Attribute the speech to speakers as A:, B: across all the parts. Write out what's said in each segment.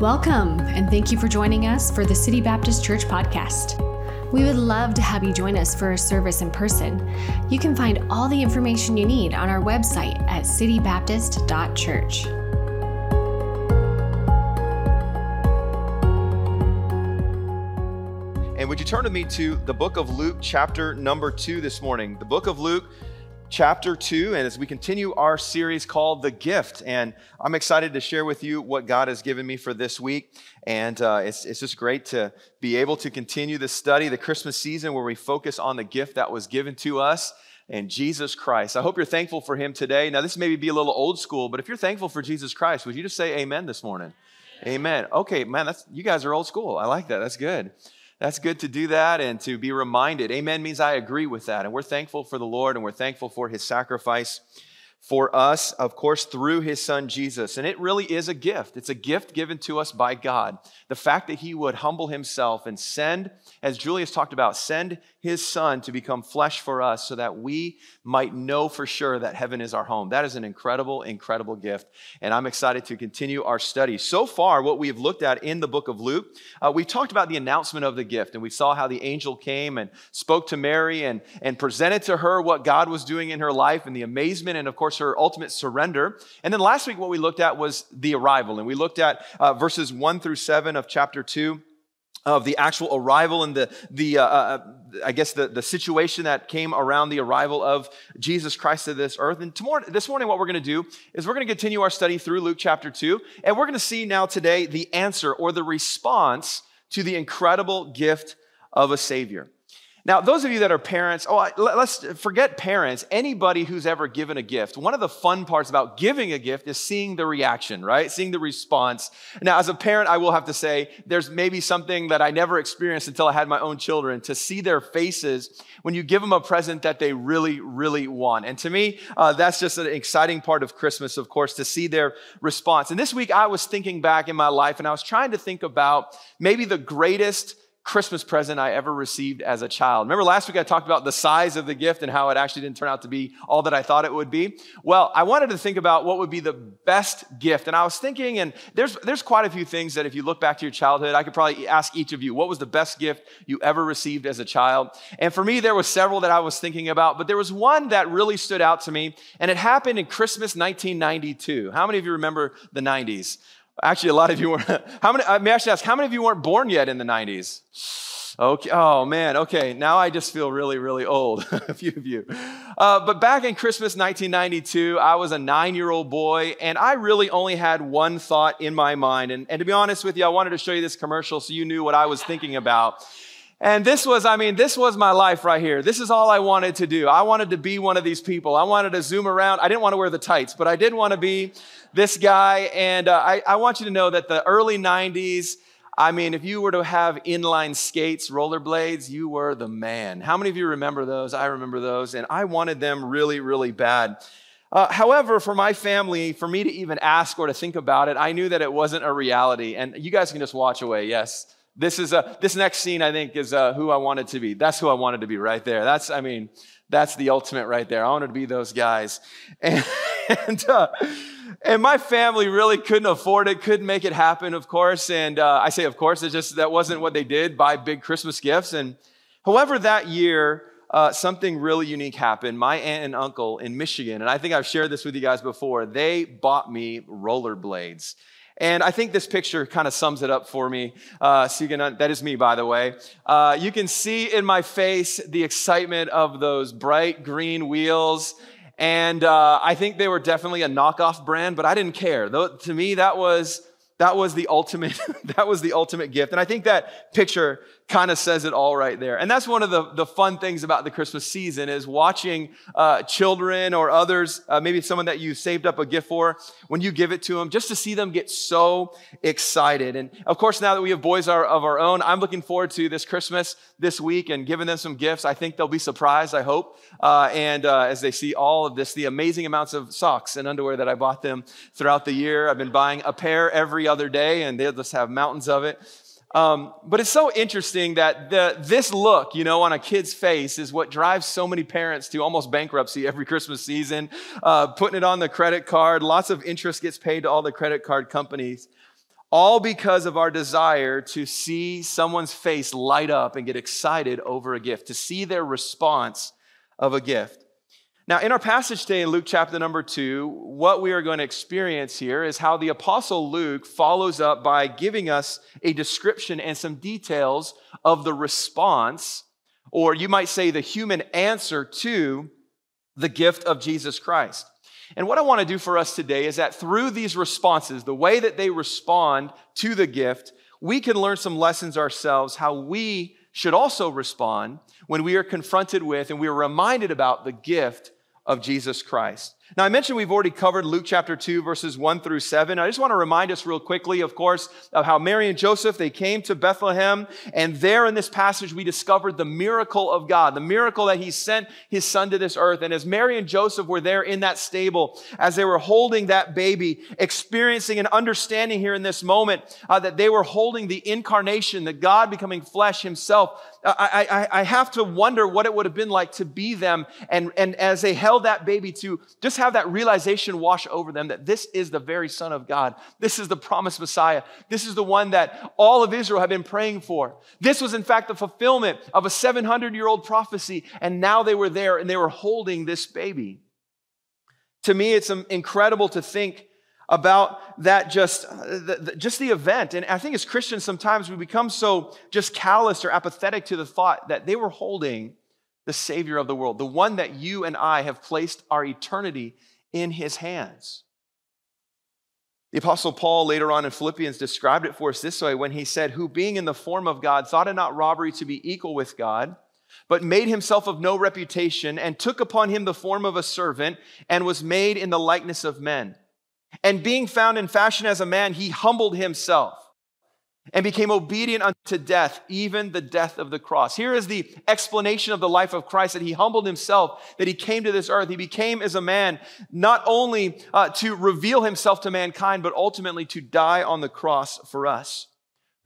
A: Welcome, and thank you for joining us for the City Baptist Church podcast. We would love to have you join us for a service in person. You can find all the information you need on our website at citybaptist.church.
B: And would you turn to me to the book of Luke, chapter number two this morning? The book of Luke, chapter 2 and as we continue our series called the gift and i'm excited to share with you what god has given me for this week and uh, it's, it's just great to be able to continue the study the christmas season where we focus on the gift that was given to us and jesus christ. I hope you're thankful for him today. Now this may be a little old school but if you're thankful for jesus christ would you just say amen this morning? Amen. Okay man that's you guys are old school. I like that. That's good that's good to do that and to be reminded. Amen means I agree with that. And we're thankful for the Lord and we're thankful for his sacrifice for us, of course, through his son Jesus. And it really is a gift. It's a gift given to us by God. The fact that he would humble himself and send, as Julius talked about, send his son to become flesh for us so that we might know for sure that heaven is our home. That is an incredible, incredible gift. And I'm excited to continue our study. So far, what we've looked at in the book of Luke, uh, we talked about the announcement of the gift, and we saw how the angel came and spoke to Mary and, and presented to her what God was doing in her life and the amazement and, of course, her ultimate surrender. And then last week, what we looked at was the arrival, and we looked at uh, verses 1 through 7 of chapter 2 of the actual arrival and the, the uh, uh, I guess, the, the situation that came around the arrival of Jesus Christ to this earth. And tomorrow, this morning, what we're going to do is we're going to continue our study through Luke chapter 2, and we're going to see now today the answer or the response to the incredible gift of a Savior. Now, those of you that are parents, oh, let's forget parents, anybody who's ever given a gift. One of the fun parts about giving a gift is seeing the reaction, right? Seeing the response. Now, as a parent, I will have to say there's maybe something that I never experienced until I had my own children to see their faces when you give them a present that they really, really want. And to me, uh, that's just an exciting part of Christmas, of course, to see their response. And this week, I was thinking back in my life and I was trying to think about maybe the greatest Christmas present I ever received as a child. Remember last week I talked about the size of the gift and how it actually didn't turn out to be all that I thought it would be? Well, I wanted to think about what would be the best gift. And I was thinking, and there's, there's quite a few things that if you look back to your childhood, I could probably ask each of you, what was the best gift you ever received as a child? And for me, there was several that I was thinking about, but there was one that really stood out to me, and it happened in Christmas 1992. How many of you remember the 90s? Actually, a lot of you weren't. How many? I may actually ask, how many of you weren't born yet in the 90s? Okay. Oh man. Okay. Now I just feel really, really old. a few of you. Uh, but back in Christmas 1992, I was a nine-year-old boy, and I really only had one thought in my mind. And, and to be honest with you, I wanted to show you this commercial so you knew what I was thinking about. And this was, I mean, this was my life right here. This is all I wanted to do. I wanted to be one of these people. I wanted to zoom around. I didn't want to wear the tights, but I did want to be this guy. And uh, I, I want you to know that the early 90s, I mean, if you were to have inline skates, rollerblades, you were the man. How many of you remember those? I remember those. And I wanted them really, really bad. Uh, however, for my family, for me to even ask or to think about it, I knew that it wasn't a reality. And you guys can just watch away, yes. This is a, this next scene, I think, is uh, who I wanted to be. That's who I wanted to be right there. That's, I mean, that's the ultimate right there. I wanted to be those guys. And, and uh, and my family really couldn't afford it, couldn't make it happen, of course. And uh, I say, of course, it just that wasn't what they did buy big Christmas gifts. And however, that year, uh, something really unique happened. My aunt and uncle in Michigan, and I think I've shared this with you guys before, they bought me rollerblades. And I think this picture kind of sums it up for me. Uh, so you can, that is me, by the way. Uh, you can see in my face the excitement of those bright green wheels and uh, I think they were definitely a knockoff brand, but I didn't care. Though, to me, that was that was the ultimate that was the ultimate gift and i think that picture kind of says it all right there. And that's one of the, the fun things about the Christmas season is watching uh, children or others, uh, maybe someone that you saved up a gift for, when you give it to them, just to see them get so excited. And of course, now that we have boys of our own, I'm looking forward to this Christmas this week and giving them some gifts. I think they'll be surprised, I hope. Uh, and uh, as they see all of this, the amazing amounts of socks and underwear that I bought them throughout the year. I've been buying a pair every other day and they'll just have mountains of it. Um, but it's so interesting that the, this look, you know, on a kid's face is what drives so many parents to almost bankruptcy every Christmas season, uh, putting it on the credit card. Lots of interest gets paid to all the credit card companies. all because of our desire to see someone's face light up and get excited over a gift, to see their response of a gift. Now, in our passage today in Luke chapter number two, what we are going to experience here is how the Apostle Luke follows up by giving us a description and some details of the response, or you might say the human answer to the gift of Jesus Christ. And what I want to do for us today is that through these responses, the way that they respond to the gift, we can learn some lessons ourselves how we should also respond when we are confronted with and we are reminded about the gift of Jesus Christ. Now, I mentioned we've already covered Luke chapter 2, verses 1 through 7. I just want to remind us real quickly, of course, of how Mary and Joseph, they came to Bethlehem. And there in this passage, we discovered the miracle of God, the miracle that he sent his son to this earth. And as Mary and Joseph were there in that stable, as they were holding that baby, experiencing and understanding here in this moment uh, that they were holding the incarnation, that God becoming flesh himself, I, I, I have to wonder what it would have been like to be them. And, and as they held that baby to just have that realization wash over them that this is the very Son of God. This is the promised Messiah. This is the one that all of Israel had been praying for. This was, in fact, the fulfillment of a 700 year old prophecy. And now they were there and they were holding this baby. To me, it's incredible to think about that just uh, the, just the event and i think as christians sometimes we become so just callous or apathetic to the thought that they were holding the Savior of the world, the one that you and I have placed our eternity in his hands. The Apostle Paul later on in Philippians described it for us this way when he said, Who being in the form of God thought it not robbery to be equal with God, but made himself of no reputation, and took upon him the form of a servant, and was made in the likeness of men. And being found in fashion as a man, he humbled himself and became obedient unto death, even the death of the cross. Here is the explanation of the life of Christ that he humbled himself, that he came to this earth. He became as a man, not only uh, to reveal himself to mankind, but ultimately to die on the cross for us.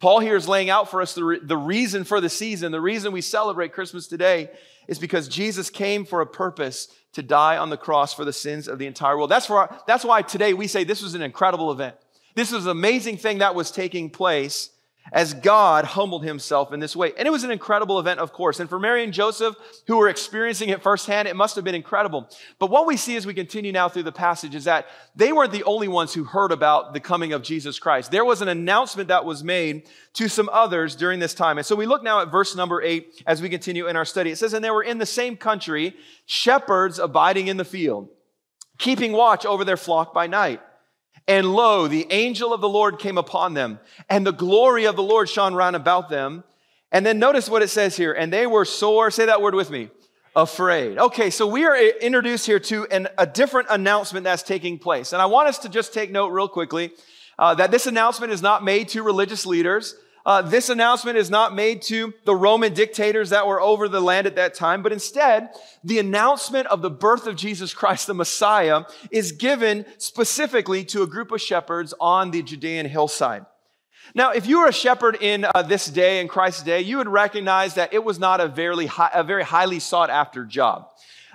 B: Paul here is laying out for us the, re- the reason for the season, the reason we celebrate Christmas today is because Jesus came for a purpose to die on the cross for the sins of the entire world. That's, for our, that's why today we say this was an incredible event. This was an amazing thing that was taking place as God humbled himself in this way. And it was an incredible event, of course. And for Mary and Joseph, who were experiencing it firsthand, it must have been incredible. But what we see as we continue now through the passage is that they weren't the only ones who heard about the coming of Jesus Christ. There was an announcement that was made to some others during this time. And so we look now at verse number eight as we continue in our study. It says, And they were in the same country, shepherds abiding in the field, keeping watch over their flock by night. And lo, the angel of the Lord came upon them, and the glory of the Lord shone round about them. And then notice what it says here. And they were sore, say that word with me, afraid. Okay, so we are introduced here to an, a different announcement that's taking place. And I want us to just take note real quickly uh, that this announcement is not made to religious leaders. Uh, this announcement is not made to the Roman dictators that were over the land at that time, but instead, the announcement of the birth of Jesus Christ, the Messiah, is given specifically to a group of shepherds on the Judean hillside. Now, if you were a shepherd in uh, this day, in Christ's day, you would recognize that it was not a very, high, a very highly sought after job.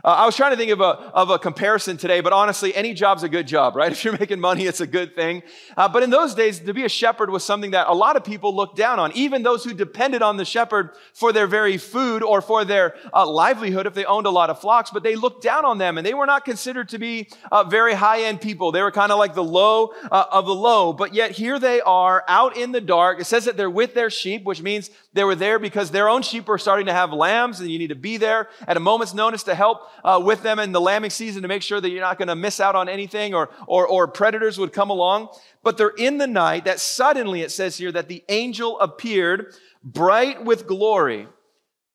B: Uh, I was trying to think of a, of a comparison today, but honestly, any job's a good job, right? If you're making money, it's a good thing. Uh, but in those days, to be a shepherd was something that a lot of people looked down on, even those who depended on the shepherd for their very food or for their uh, livelihood if they owned a lot of flocks, but they looked down on them and they were not considered to be uh, very high end people. They were kind of like the low uh, of the low, but yet here they are out in the dark. It says that they're with their sheep, which means they were there because their own sheep were starting to have lambs and you need to be there at a moment's notice to help uh, with them in the lambing season to make sure that you're not going to miss out on anything or, or, or predators would come along. But they're in the night that suddenly it says here that the angel appeared bright with glory.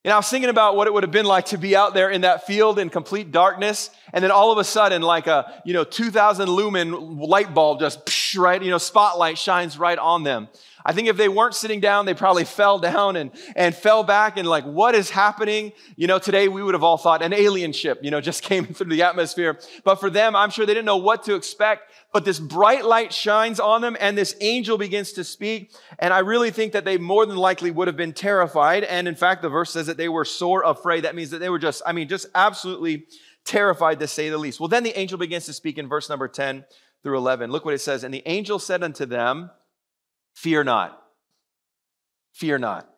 B: And I was thinking about what it would have been like to be out there in that field in complete darkness, and then all of a sudden, like a you know 2,000 lumen light bulb just psh, right, you know, spotlight shines right on them. I think if they weren't sitting down, they probably fell down and, and fell back and like, what is happening? You know, today we would have all thought an alien ship, you know, just came through the atmosphere. But for them, I'm sure they didn't know what to expect. But this bright light shines on them and this angel begins to speak. And I really think that they more than likely would have been terrified. And in fact, the verse says that they were sore afraid. That means that they were just, I mean, just absolutely terrified to say the least. Well, then the angel begins to speak in verse number 10 through 11. Look what it says. And the angel said unto them, Fear not. Fear not.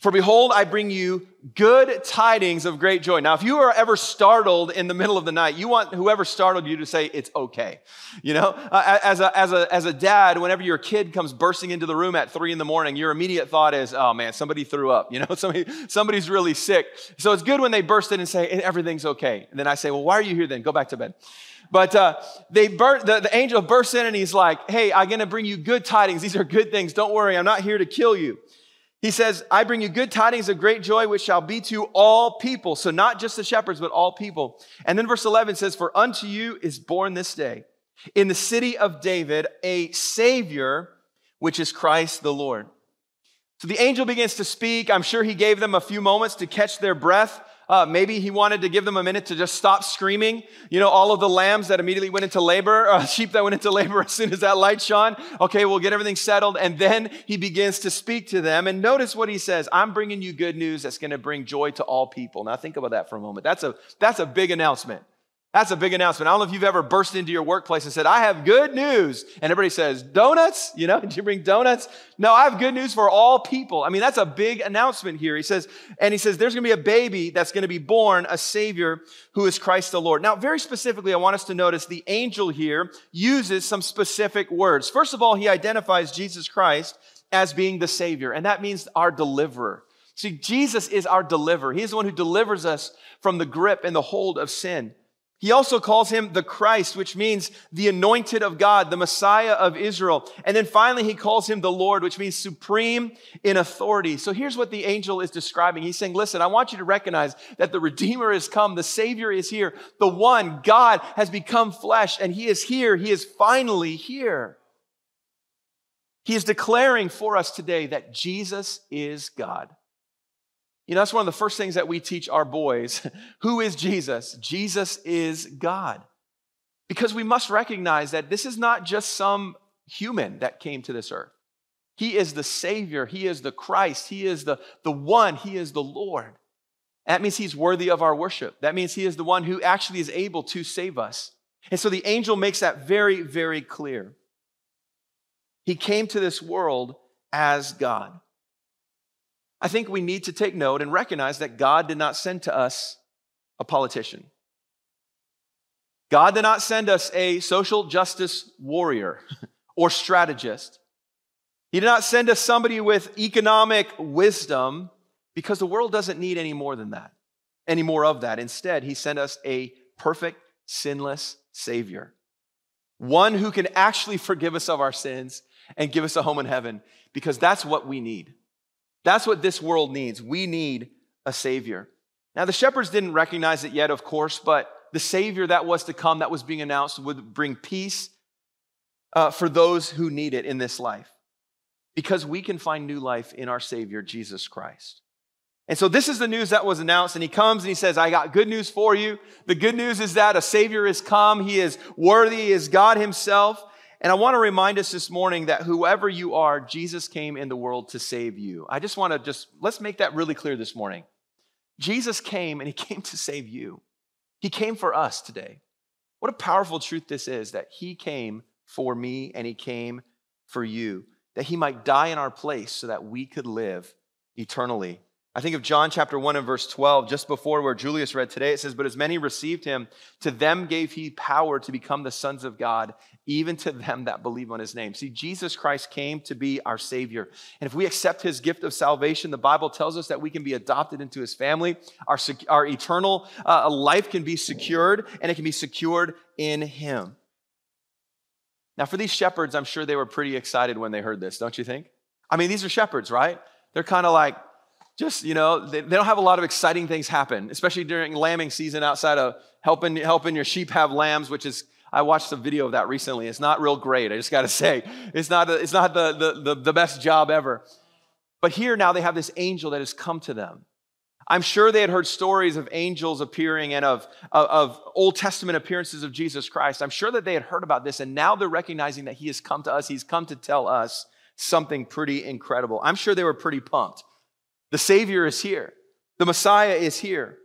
B: For behold, I bring you good tidings of great joy. Now, if you are ever startled in the middle of the night, you want whoever startled you to say, it's okay. You know, as, a, as, a, as a dad, whenever your kid comes bursting into the room at three in the morning, your immediate thought is, oh man, somebody threw up. You know, somebody, somebody's really sick. So it's good when they burst in and say, everything's okay. And then I say, well, why are you here then? Go back to bed. But uh, they bur- the, the angel bursts in and he's like, hey, I'm going to bring you good tidings. These are good things. Don't worry. I'm not here to kill you. He says, I bring you good tidings of great joy, which shall be to all people. So not just the shepherds, but all people. And then verse 11 says, For unto you is born this day in the city of David a Savior, which is Christ the Lord. So the angel begins to speak. I'm sure he gave them a few moments to catch their breath. Uh, maybe he wanted to give them a minute to just stop screaming. You know, all of the lambs that immediately went into labor, uh, sheep that went into labor as soon as that light shone. Okay, we'll get everything settled. And then he begins to speak to them. And notice what he says I'm bringing you good news that's going to bring joy to all people. Now, think about that for a moment. That's a, that's a big announcement. That's a big announcement. I don't know if you've ever burst into your workplace and said, I have good news. And everybody says, Donuts? You know, did you bring donuts? No, I have good news for all people. I mean, that's a big announcement here. He says, and he says, there's going to be a baby that's going to be born, a Savior who is Christ the Lord. Now, very specifically, I want us to notice the angel here uses some specific words. First of all, he identifies Jesus Christ as being the Savior, and that means our deliverer. See, Jesus is our deliverer. He is the one who delivers us from the grip and the hold of sin. He also calls him the Christ, which means the anointed of God, the Messiah of Israel. And then finally, he calls him the Lord, which means supreme in authority. So here's what the angel is describing. He's saying, listen, I want you to recognize that the Redeemer has come. The Savior is here. The one, God, has become flesh and he is here. He is finally here. He is declaring for us today that Jesus is God. You know, that's one of the first things that we teach our boys. Who is Jesus? Jesus is God. Because we must recognize that this is not just some human that came to this earth. He is the Savior. He is the Christ. He is the, the one. He is the Lord. That means He's worthy of our worship. That means He is the one who actually is able to save us. And so the angel makes that very, very clear. He came to this world as God. I think we need to take note and recognize that God did not send to us a politician. God did not send us a social justice warrior or strategist. He did not send us somebody with economic wisdom because the world doesn't need any more than that, any more of that. Instead, He sent us a perfect, sinless Savior, one who can actually forgive us of our sins and give us a home in heaven because that's what we need. That's what this world needs. We need a Savior. Now, the shepherds didn't recognize it yet, of course, but the Savior that was to come, that was being announced, would bring peace uh, for those who need it in this life. Because we can find new life in our Savior, Jesus Christ. And so, this is the news that was announced. And he comes and he says, I got good news for you. The good news is that a Savior has come. He is worthy, he is God Himself. And I want to remind us this morning that whoever you are, Jesus came in the world to save you. I just want to just, let's make that really clear this morning. Jesus came and he came to save you. He came for us today. What a powerful truth this is that he came for me and he came for you, that he might die in our place so that we could live eternally I think of John chapter 1 and verse 12, just before where Julius read today. It says, But as many received him, to them gave he power to become the sons of God, even to them that believe on his name. See, Jesus Christ came to be our Savior. And if we accept his gift of salvation, the Bible tells us that we can be adopted into his family. Our, our eternal uh, life can be secured, and it can be secured in him. Now, for these shepherds, I'm sure they were pretty excited when they heard this, don't you think? I mean, these are shepherds, right? They're kind of like, just, you know, they, they, don't have a lot of exciting things happen, especially during lambing season outside of helping, helping your sheep have lambs, which is, I watched a video of that recently. It's not real great. I just got to say, it's not, it's not the, the, the, the best job ever. But here now they have this angel that has come to them. I'm sure they had heard stories of angels appearing and of, of, of, Old Testament appearances of Jesus Christ. I'm sure that they had heard about this, and now they're recognizing that He has come to us. He's come to tell us something pretty incredible. I'm sure they were pretty pumped. The Savior is here. The Messiah is here.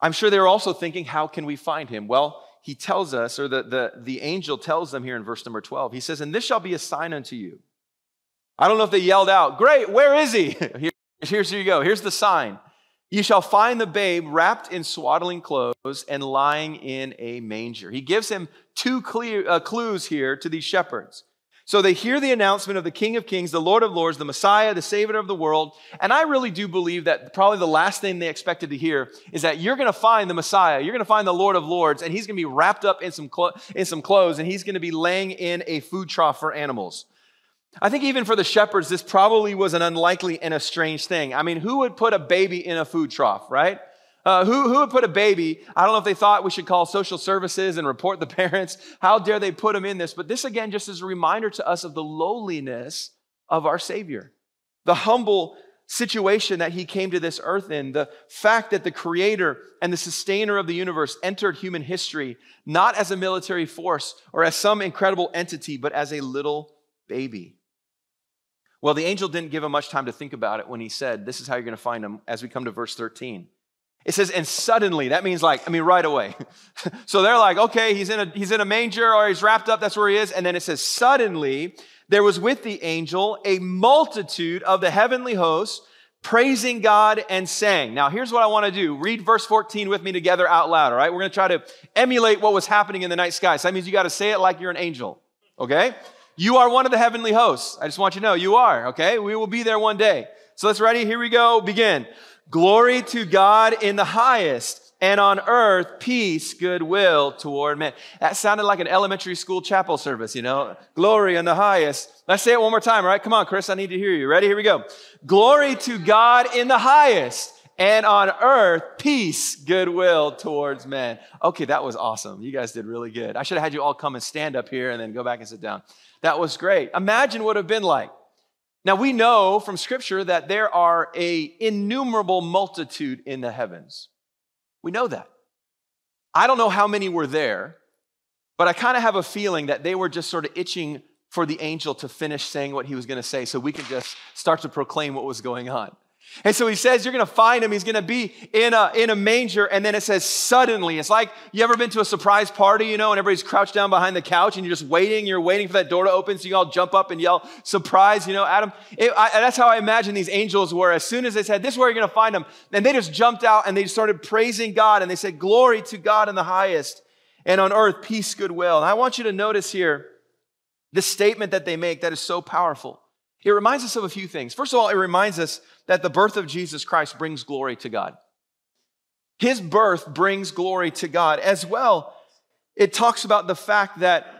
B: I'm sure they're also thinking, how can we find him? Well, he tells us, or the, the, the angel tells them here in verse number 12, he says, And this shall be a sign unto you. I don't know if they yelled out, Great, where is he? Here, here's here you go. Here's the sign. You shall find the babe wrapped in swaddling clothes and lying in a manger. He gives him two clear, uh, clues here to these shepherds. So they hear the announcement of the King of Kings, the Lord of Lords, the Messiah, the Savior of the world. And I really do believe that probably the last thing they expected to hear is that you're going to find the Messiah, you're going to find the Lord of Lords, and he's going to be wrapped up in some, clo- in some clothes, and he's going to be laying in a food trough for animals. I think even for the shepherds, this probably was an unlikely and a strange thing. I mean, who would put a baby in a food trough, right? Uh, who, who would put a baby? I don't know if they thought we should call social services and report the parents. How dare they put them in this? But this, again, just is a reminder to us of the lowliness of our Savior, the humble situation that he came to this earth in, the fact that the creator and the sustainer of the universe entered human history not as a military force or as some incredible entity, but as a little baby. Well, the angel didn't give him much time to think about it when he said, This is how you're going to find him as we come to verse 13. It says, and suddenly, that means like, I mean, right away. so they're like, okay, he's in, a, he's in a manger or he's wrapped up, that's where he is. And then it says, suddenly, there was with the angel a multitude of the heavenly hosts praising God and saying. Now, here's what I want to do. Read verse 14 with me together out loud, all right? We're going to try to emulate what was happening in the night sky. So that means you got to say it like you're an angel, okay? You are one of the heavenly hosts. I just want you to know you are, okay? We will be there one day. So let's ready. Here we go. Begin. Glory to God in the highest, and on earth, peace, goodwill toward men. That sounded like an elementary school chapel service, you know? Glory in the highest. Let's say it one more time, all right? Come on, Chris, I need to hear you. Ready? Here we go. Glory to God in the highest, and on earth, peace, goodwill towards men. Okay, that was awesome. You guys did really good. I should have had you all come and stand up here and then go back and sit down. That was great. Imagine what it would have been like now we know from scripture that there are a innumerable multitude in the heavens. We know that. I don't know how many were there, but I kind of have a feeling that they were just sort of itching for the angel to finish saying what he was going to say so we could just start to proclaim what was going on. And so he says, You're going to find him. He's going to be in a, in a manger. And then it says, Suddenly. It's like you ever been to a surprise party, you know, and everybody's crouched down behind the couch and you're just waiting. You're waiting for that door to open. So you all jump up and yell, Surprise, you know, Adam. It, I, that's how I imagine these angels were. As soon as they said, This is where you're going to find him. And they just jumped out and they started praising God. And they said, Glory to God in the highest. And on earth, peace, goodwill. And I want you to notice here the statement that they make that is so powerful. It reminds us of a few things. First of all, it reminds us that the birth of Jesus Christ brings glory to God. His birth brings glory to God. As well, it talks about the fact that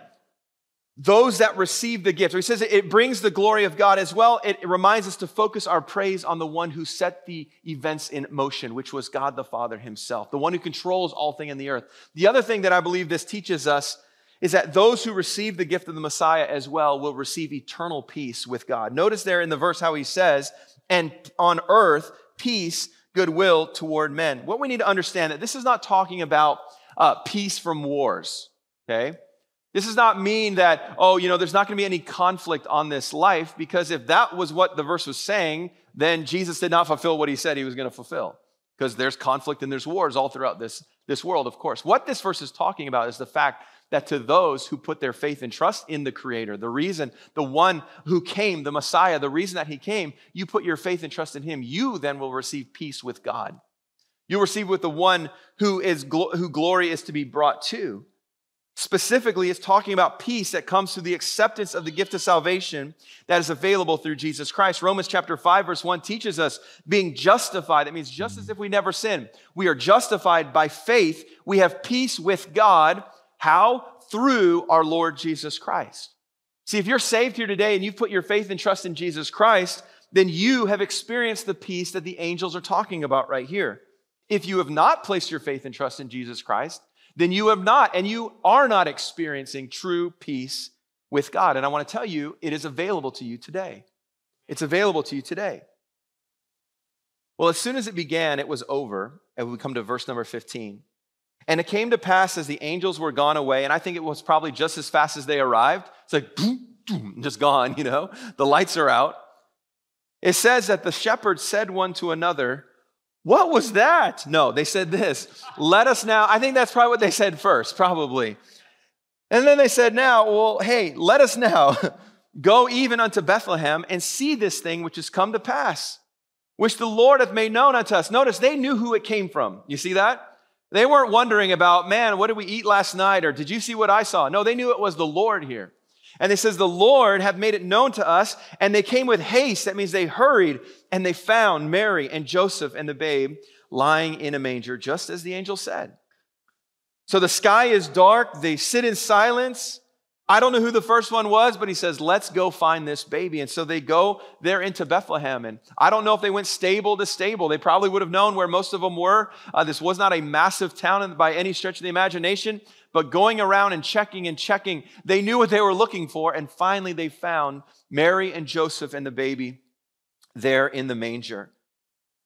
B: those that receive the gift, or he says it brings the glory of God as well. It reminds us to focus our praise on the one who set the events in motion, which was God the Father himself, the one who controls all things in the earth. The other thing that I believe this teaches us is that those who receive the gift of the Messiah as well will receive eternal peace with God. Notice there in the verse how he says, and on earth, peace, goodwill toward men. What we need to understand that this is not talking about uh, peace from wars, okay? This does not mean that, oh, you know, there's not going to be any conflict on this life, because if that was what the verse was saying, then Jesus did not fulfill what he said he was going to fulfill. Because there's conflict and there's wars all throughout this, this world, of course. What this verse is talking about is the fact that to those who put their faith and trust in the Creator, the reason, the one who came, the Messiah, the reason that He came, you put your faith and trust in Him, you then will receive peace with God. You'll receive with the one who is who glory is to be brought to. Specifically, it's talking about peace that comes through the acceptance of the gift of salvation that is available through Jesus Christ. Romans chapter 5, verse 1 teaches us being justified. That means just as if we never sinned. We are justified by faith. We have peace with God how? Through our Lord Jesus Christ. See, if you're saved here today and you've put your faith and trust in Jesus Christ, then you have experienced the peace that the angels are talking about right here. If you have not placed your faith and trust in Jesus Christ, then you have not, and you are not experiencing true peace with God. And I want to tell you, it is available to you today. It's available to you today. Well, as soon as it began, it was over. And we come to verse number 15. And it came to pass as the angels were gone away, and I think it was probably just as fast as they arrived. It's like, boom, boom, just gone, you know? The lights are out. It says that the shepherds said one to another, What was that? No, they said this, Let us now. I think that's probably what they said first, probably. And then they said, Now, well, hey, let us now Go even unto Bethlehem and see this thing which has come to pass, which the Lord hath made known unto us. Notice they knew who it came from. You see that? They weren't wondering about, man, what did we eat last night? Or did you see what I saw? No, they knew it was the Lord here. And it says, the Lord hath made it known to us, and they came with haste. That means they hurried, and they found Mary and Joseph and the babe lying in a manger, just as the angel said. So the sky is dark. They sit in silence. I don't know who the first one was, but he says, let's go find this baby. And so they go there into Bethlehem. And I don't know if they went stable to stable. They probably would have known where most of them were. Uh, this was not a massive town by any stretch of the imagination, but going around and checking and checking, they knew what they were looking for. And finally, they found Mary and Joseph and the baby there in the manger.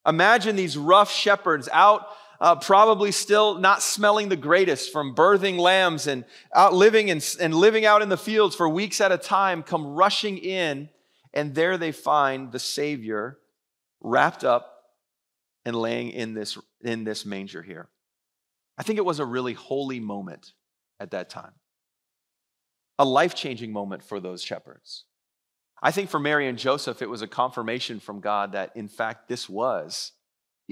B: Imagine these rough shepherds out uh, probably still not smelling the greatest from birthing lambs and out living and, and living out in the fields for weeks at a time, come rushing in, and there they find the Savior wrapped up and laying in this, in this manger here. I think it was a really holy moment at that time, a life changing moment for those shepherds. I think for Mary and Joseph, it was a confirmation from God that, in fact, this was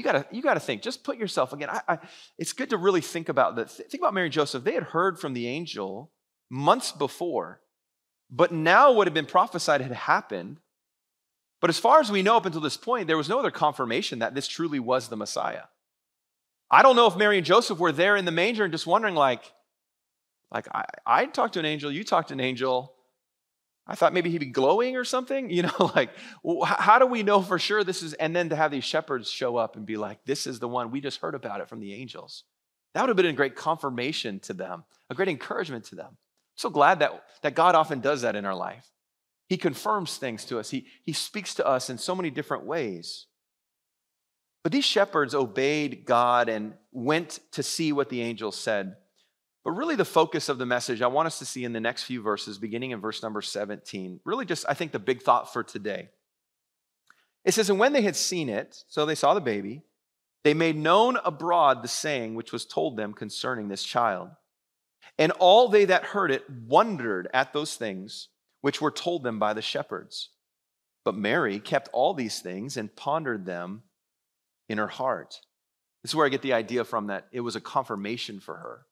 B: you gotta, you gotta think, just put yourself again. I, I, it's good to really think about that. Think about Mary and Joseph. They had heard from the angel months before, but now what had been prophesied had happened. But as far as we know up until this point, there was no other confirmation that this truly was the Messiah. I don't know if Mary and Joseph were there in the manger and just wondering, like, like I, I talked to an angel, you talked to an angel. I thought maybe he'd be glowing or something. You know, like, how do we know for sure this is? And then to have these shepherds show up and be like, this is the one, we just heard about it from the angels. That would have been a great confirmation to them, a great encouragement to them. So glad that, that God often does that in our life. He confirms things to us, he, he speaks to us in so many different ways. But these shepherds obeyed God and went to see what the angels said. But really, the focus of the message I want us to see in the next few verses, beginning in verse number 17, really just, I think, the big thought for today. It says, And when they had seen it, so they saw the baby, they made known abroad the saying which was told them concerning this child. And all they that heard it wondered at those things which were told them by the shepherds. But Mary kept all these things and pondered them in her heart. This is where I get the idea from that it was a confirmation for her.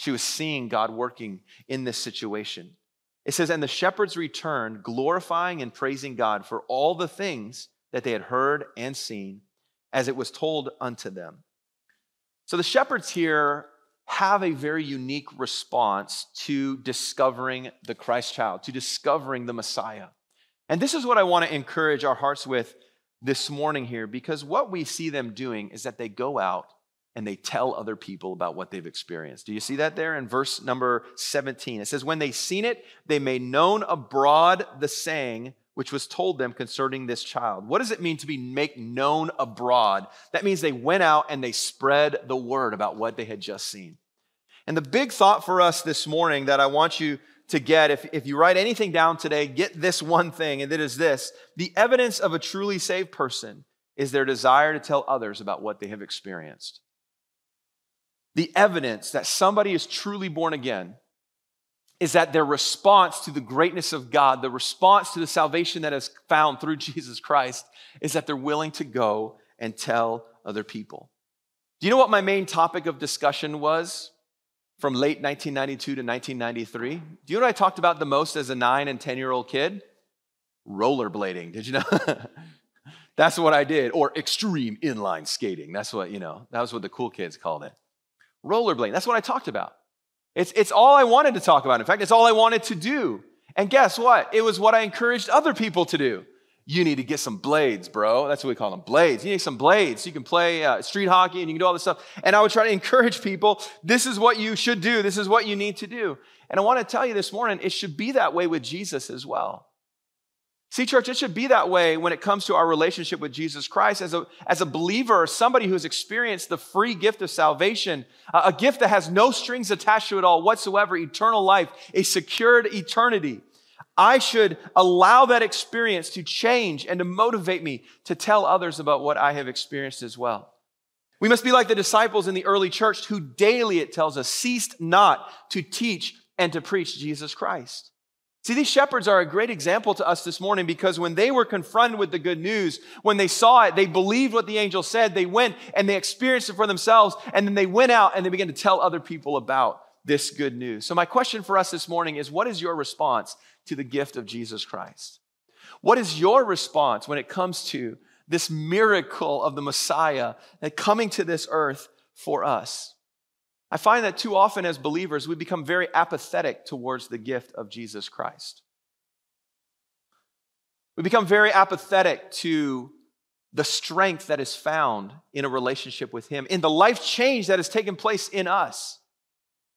B: She was seeing God working in this situation. It says, And the shepherds returned, glorifying and praising God for all the things that they had heard and seen, as it was told unto them. So the shepherds here have a very unique response to discovering the Christ child, to discovering the Messiah. And this is what I want to encourage our hearts with this morning here, because what we see them doing is that they go out and they tell other people about what they've experienced. Do you see that there in verse number 17? It says, When they seen it, they made known abroad the saying which was told them concerning this child. What does it mean to be make known abroad? That means they went out and they spread the word about what they had just seen. And the big thought for us this morning that I want you to get, if, if you write anything down today, get this one thing, and it is this the evidence of a truly saved person is their desire to tell others about what they have experienced the evidence that somebody is truly born again is that their response to the greatness of God, the response to the salvation that is found through Jesus Christ, is that they're willing to go and tell other people. Do you know what my main topic of discussion was from late 1992 to 1993? Do you know what I talked about the most as a nine and 10 year old kid? Rollerblading. Did you know? That's what I did. Or extreme inline skating. That's what, you know, that was what the cool kids called it rollerblading. That's what I talked about. It's, it's all I wanted to talk about. In fact, it's all I wanted to do. And guess what? It was what I encouraged other people to do. You need to get some blades, bro. That's what we call them blades. You need some blades. So You can play uh, street hockey and you can do all this stuff. And I would try to encourage people this is what you should do, this is what you need to do. And I want to tell you this morning, it should be that way with Jesus as well. See, church, it should be that way when it comes to our relationship with Jesus Christ. As a, as a believer, somebody who's experienced the free gift of salvation, a gift that has no strings attached to it all whatsoever, eternal life, a secured eternity. I should allow that experience to change and to motivate me to tell others about what I have experienced as well. We must be like the disciples in the early church who daily, it tells us, ceased not to teach and to preach Jesus Christ. See, these shepherds are a great example to us this morning because when they were confronted with the good news, when they saw it, they believed what the angel said. They went and they experienced it for themselves, and then they went out and they began to tell other people about this good news. So, my question for us this morning is what is your response to the gift of Jesus Christ? What is your response when it comes to this miracle of the Messiah coming to this earth for us? I find that too often as believers, we become very apathetic towards the gift of Jesus Christ. We become very apathetic to the strength that is found in a relationship with Him, in the life change that has taken place in us.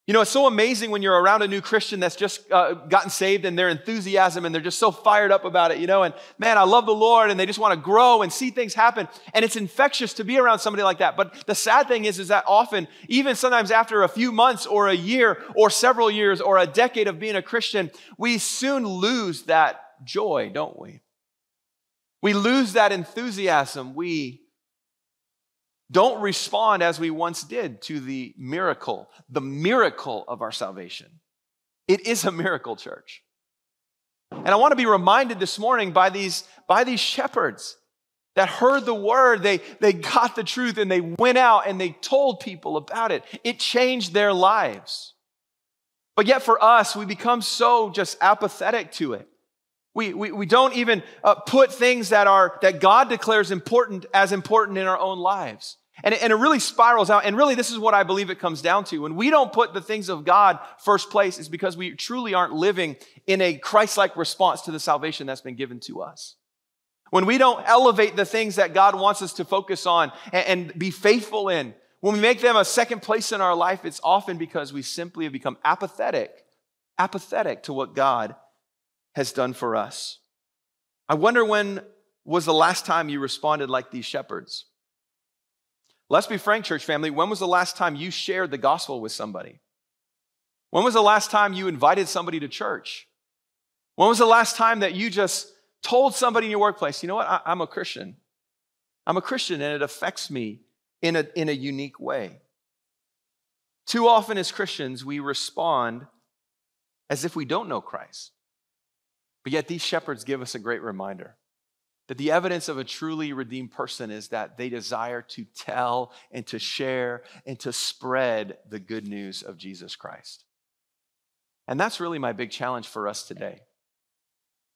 B: You know, it's so amazing when you're around a new Christian that's just uh, gotten saved and their enthusiasm and they're just so fired up about it, you know, and man, I love the Lord and they just want to grow and see things happen. And it's infectious to be around somebody like that. But the sad thing is, is that often, even sometimes after a few months or a year or several years or a decade of being a Christian, we soon lose that joy, don't we? We lose that enthusiasm. We don't respond as we once did to the miracle, the miracle of our salvation. It is a miracle, church. And I want to be reminded this morning by these, by these shepherds that heard the word, they, they got the truth, and they went out and they told people about it. It changed their lives. But yet, for us, we become so just apathetic to it. We, we, we don't even uh, put things that are that God declares important as important in our own lives. And it, and it really spirals out. And really, this is what I believe it comes down to. When we don't put the things of God first place, is because we truly aren't living in a Christ like response to the salvation that's been given to us. When we don't elevate the things that God wants us to focus on and, and be faithful in, when we make them a second place in our life, it's often because we simply have become apathetic, apathetic to what God has done for us. I wonder when was the last time you responded like these shepherds? Let's be frank, church family. When was the last time you shared the gospel with somebody? When was the last time you invited somebody to church? When was the last time that you just told somebody in your workplace, you know what, I, am a Christian? I'm a Christian and it affects me in a, in a unique way. Too often as Christians, we respond as if we don't know Christ. But yet, these shepherds give us a great reminder. That the evidence of a truly redeemed person is that they desire to tell and to share and to spread the good news of Jesus Christ. And that's really my big challenge for us today.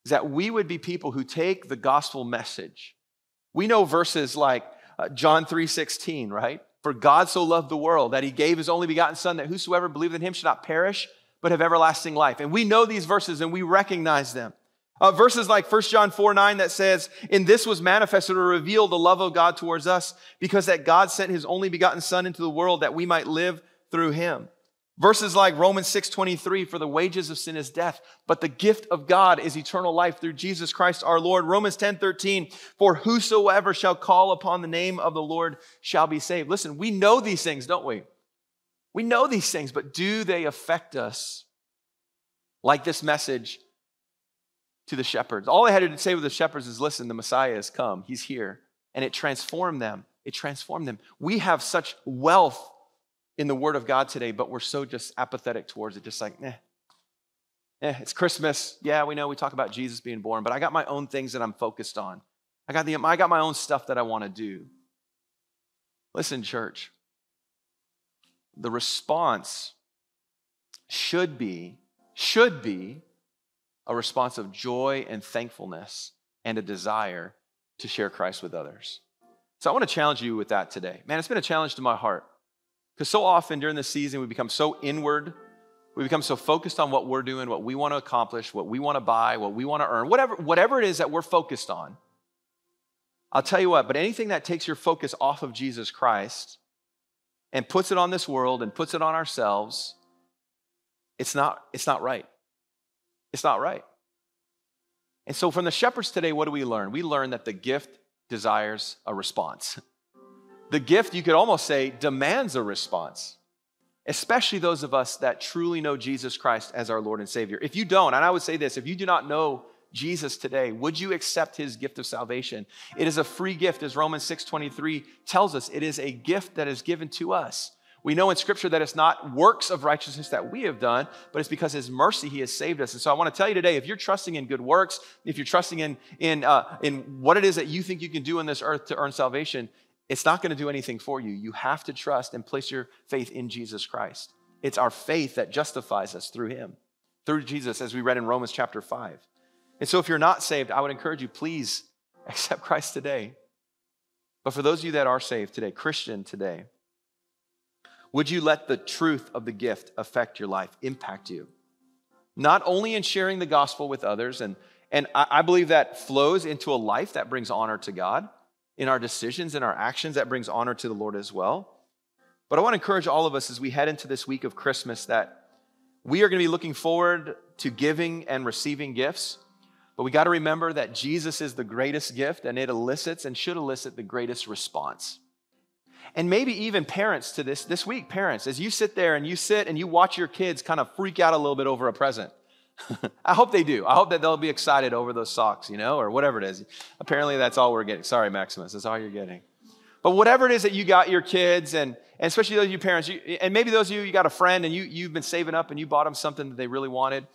B: Is that we would be people who take the gospel message. We know verses like uh, John 3:16, right? For God so loved the world that he gave his only begotten son that whosoever believeth in him should not perish but have everlasting life. And we know these verses and we recognize them. Uh, verses like 1 John 4 9 that says, In this was manifested or revealed the love of God towards us, because that God sent his only begotten Son into the world that we might live through him. Verses like Romans 6 23, for the wages of sin is death, but the gift of God is eternal life through Jesus Christ our Lord. Romans 10 13, for whosoever shall call upon the name of the Lord shall be saved. Listen, we know these things, don't we? We know these things, but do they affect us like this message to the shepherds. All they had to say with the shepherds is listen, the Messiah has come, he's here. And it transformed them. It transformed them. We have such wealth in the Word of God today, but we're so just apathetic towards it, just like, eh. Eh, it's Christmas. Yeah, we know we talk about Jesus being born, but I got my own things that I'm focused on. I got, the, I got my own stuff that I want to do. Listen, church, the response should be, should be a response of joy and thankfulness and a desire to share Christ with others. So I want to challenge you with that today. Man, it's been a challenge to my heart. Because so often during this season, we become so inward. We become so focused on what we're doing, what we want to accomplish, what we want to buy, what we want to earn, whatever, whatever it is that we're focused on. I'll tell you what, but anything that takes your focus off of Jesus Christ and puts it on this world and puts it on ourselves, it's not, it's not right. It's not right. And so, from the shepherds today, what do we learn? We learn that the gift desires a response. The gift, you could almost say, demands a response, especially those of us that truly know Jesus Christ as our Lord and Savior. If you don't, and I would say this if you do not know Jesus today, would you accept his gift of salvation? It is a free gift, as Romans 6 23 tells us. It is a gift that is given to us We know in Scripture that it's not works of righteousness that we have done, but it's because His mercy He has saved us. And so I want to tell you today if you're trusting in good works, if you're trusting in, in, uh, in what it is that you think you can do on this earth to earn salvation, it's not going to do anything for you. You have to trust and place your faith in Jesus Christ. It's our faith that justifies us through Him, through Jesus, as we read in Romans chapter 5. And so if you're not saved, I would encourage you, please accept Christ today. But for those of you that are saved today, Christian today, would you let the truth of the gift affect your life, impact you? Not only in sharing the gospel with others, and, and I, I believe that flows into a life that brings honor to God, in our decisions in our actions, that brings honor to the Lord as well. But I want to encourage all of us as we head into this week of Christmas that we are going to be looking forward to giving and receiving gifts. But we got to remember that Jesus is the greatest gift and it elicits and should elicit the greatest response and maybe even parents to this this week parents as you sit there and you sit and you watch your kids kind of freak out a little bit over a present. I hope they do. I hope that they'll be excited over those socks you know or whatever it is. Apparently that's all we're getting. Sorry maximus that's all you're getting. But whatever it is that you got your kids and, and especially those of you parents you, and maybe those of you you got a friend and you, you've been saving up and you bought them something that they really wanted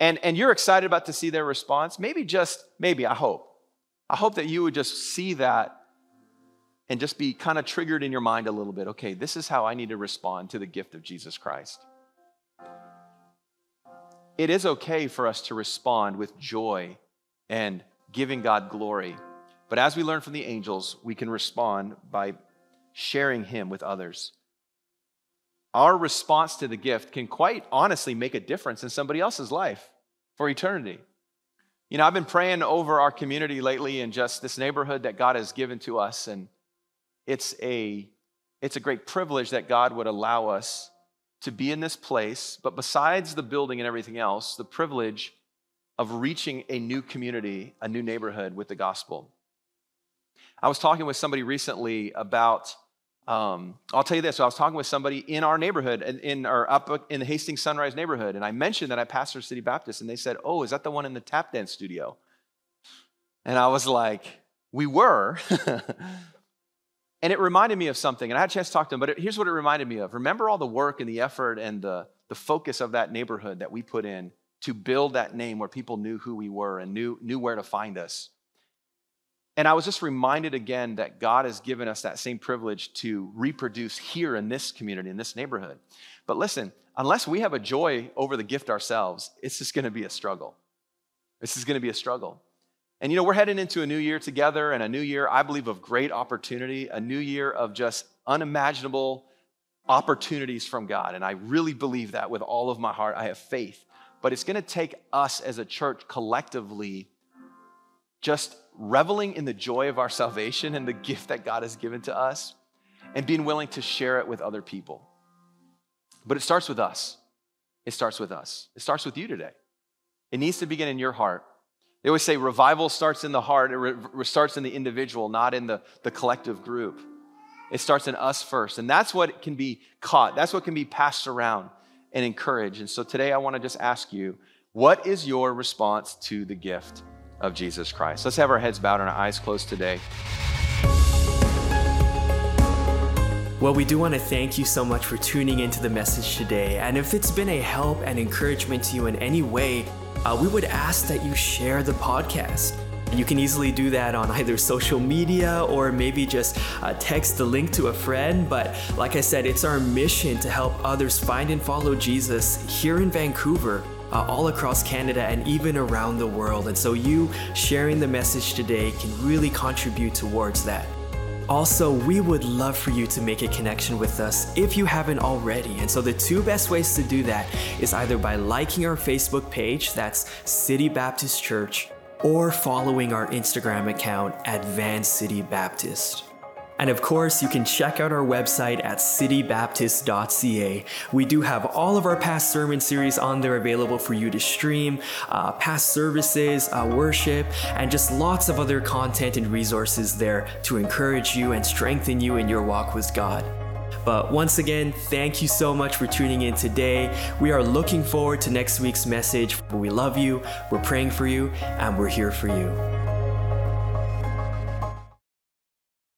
B: and, and you're excited about to see their response maybe just maybe i hope. I hope that you would just see that and just be kind of triggered in your mind a little bit. Okay, this is how I need to respond to the gift of Jesus Christ. It is okay for us to respond with joy and giving God glory. But as we learn from the angels, we can respond by sharing Him with others. Our response to the gift can quite honestly make a difference in somebody else's life for eternity. You know, I've been praying over our community lately and just this neighborhood that God has given to us. And it's a, it's a great privilege that God would allow us to be in this place. But besides the building and everything else, the privilege of reaching a new community, a new neighborhood with the gospel. I was talking with somebody recently about, um, I'll tell you this. So I was talking with somebody in our neighborhood, in, in our up in the Hastings Sunrise neighborhood, and I mentioned that I pastor City Baptist, and they said, "Oh, is that the one in the tap dance studio?" And I was like, "We were." And it reminded me of something, and I had a chance to talk to him, but it, here's what it reminded me of. Remember all the work and the effort and the, the focus of that neighborhood that we put in to build that name where people knew who we were and knew, knew where to find us. And I was just reminded again that God has given us that same privilege to reproduce here in this community, in this neighborhood. But listen, unless we have a joy over the gift ourselves, it's just to be a struggle. This is to be a struggle. And you know, we're heading into a new year together and a new year, I believe, of great opportunity, a new year of just unimaginable opportunities from God. And I really believe that with all of my heart. I have faith. But it's going to take us as a church collectively just reveling in the joy of our salvation and the gift that God has given to us and being willing to share it with other people. But it starts with us. It starts with us. It starts with you today. It needs to begin in your heart. They always say revival starts in the heart, it re- starts in the individual, not in the, the collective group. It starts in us first. And that's what can be caught, that's what can be passed around and encouraged. And so today I want to just ask you what is your response to the gift of Jesus Christ? Let's have our heads bowed and our eyes closed today.
C: Well, we do want to thank you so much for tuning into the message today. And if it's been a help and encouragement to you in any way, uh, we would ask that you share the podcast. You can easily do that on either social media or maybe just uh, text the link to a friend. But like I said, it's our mission to help others find and follow Jesus here in Vancouver. Uh, all across Canada and even around the world. And so, you sharing the message today can really contribute towards that. Also, we would love for you to make a connection with us if you haven't already. And so, the two best ways to do that is either by liking our Facebook page, that's City Baptist Church, or following our Instagram account at Van City Baptist. And of course, you can check out our website at citybaptist.ca. We do have all of our past sermon series on there available for you to stream, uh, past services, uh, worship, and just lots of other content and resources there to encourage you and strengthen you in your walk with God. But once again, thank you so much for tuning in today. We are looking forward to next week's message. We love you, we're praying for you, and we're here for you.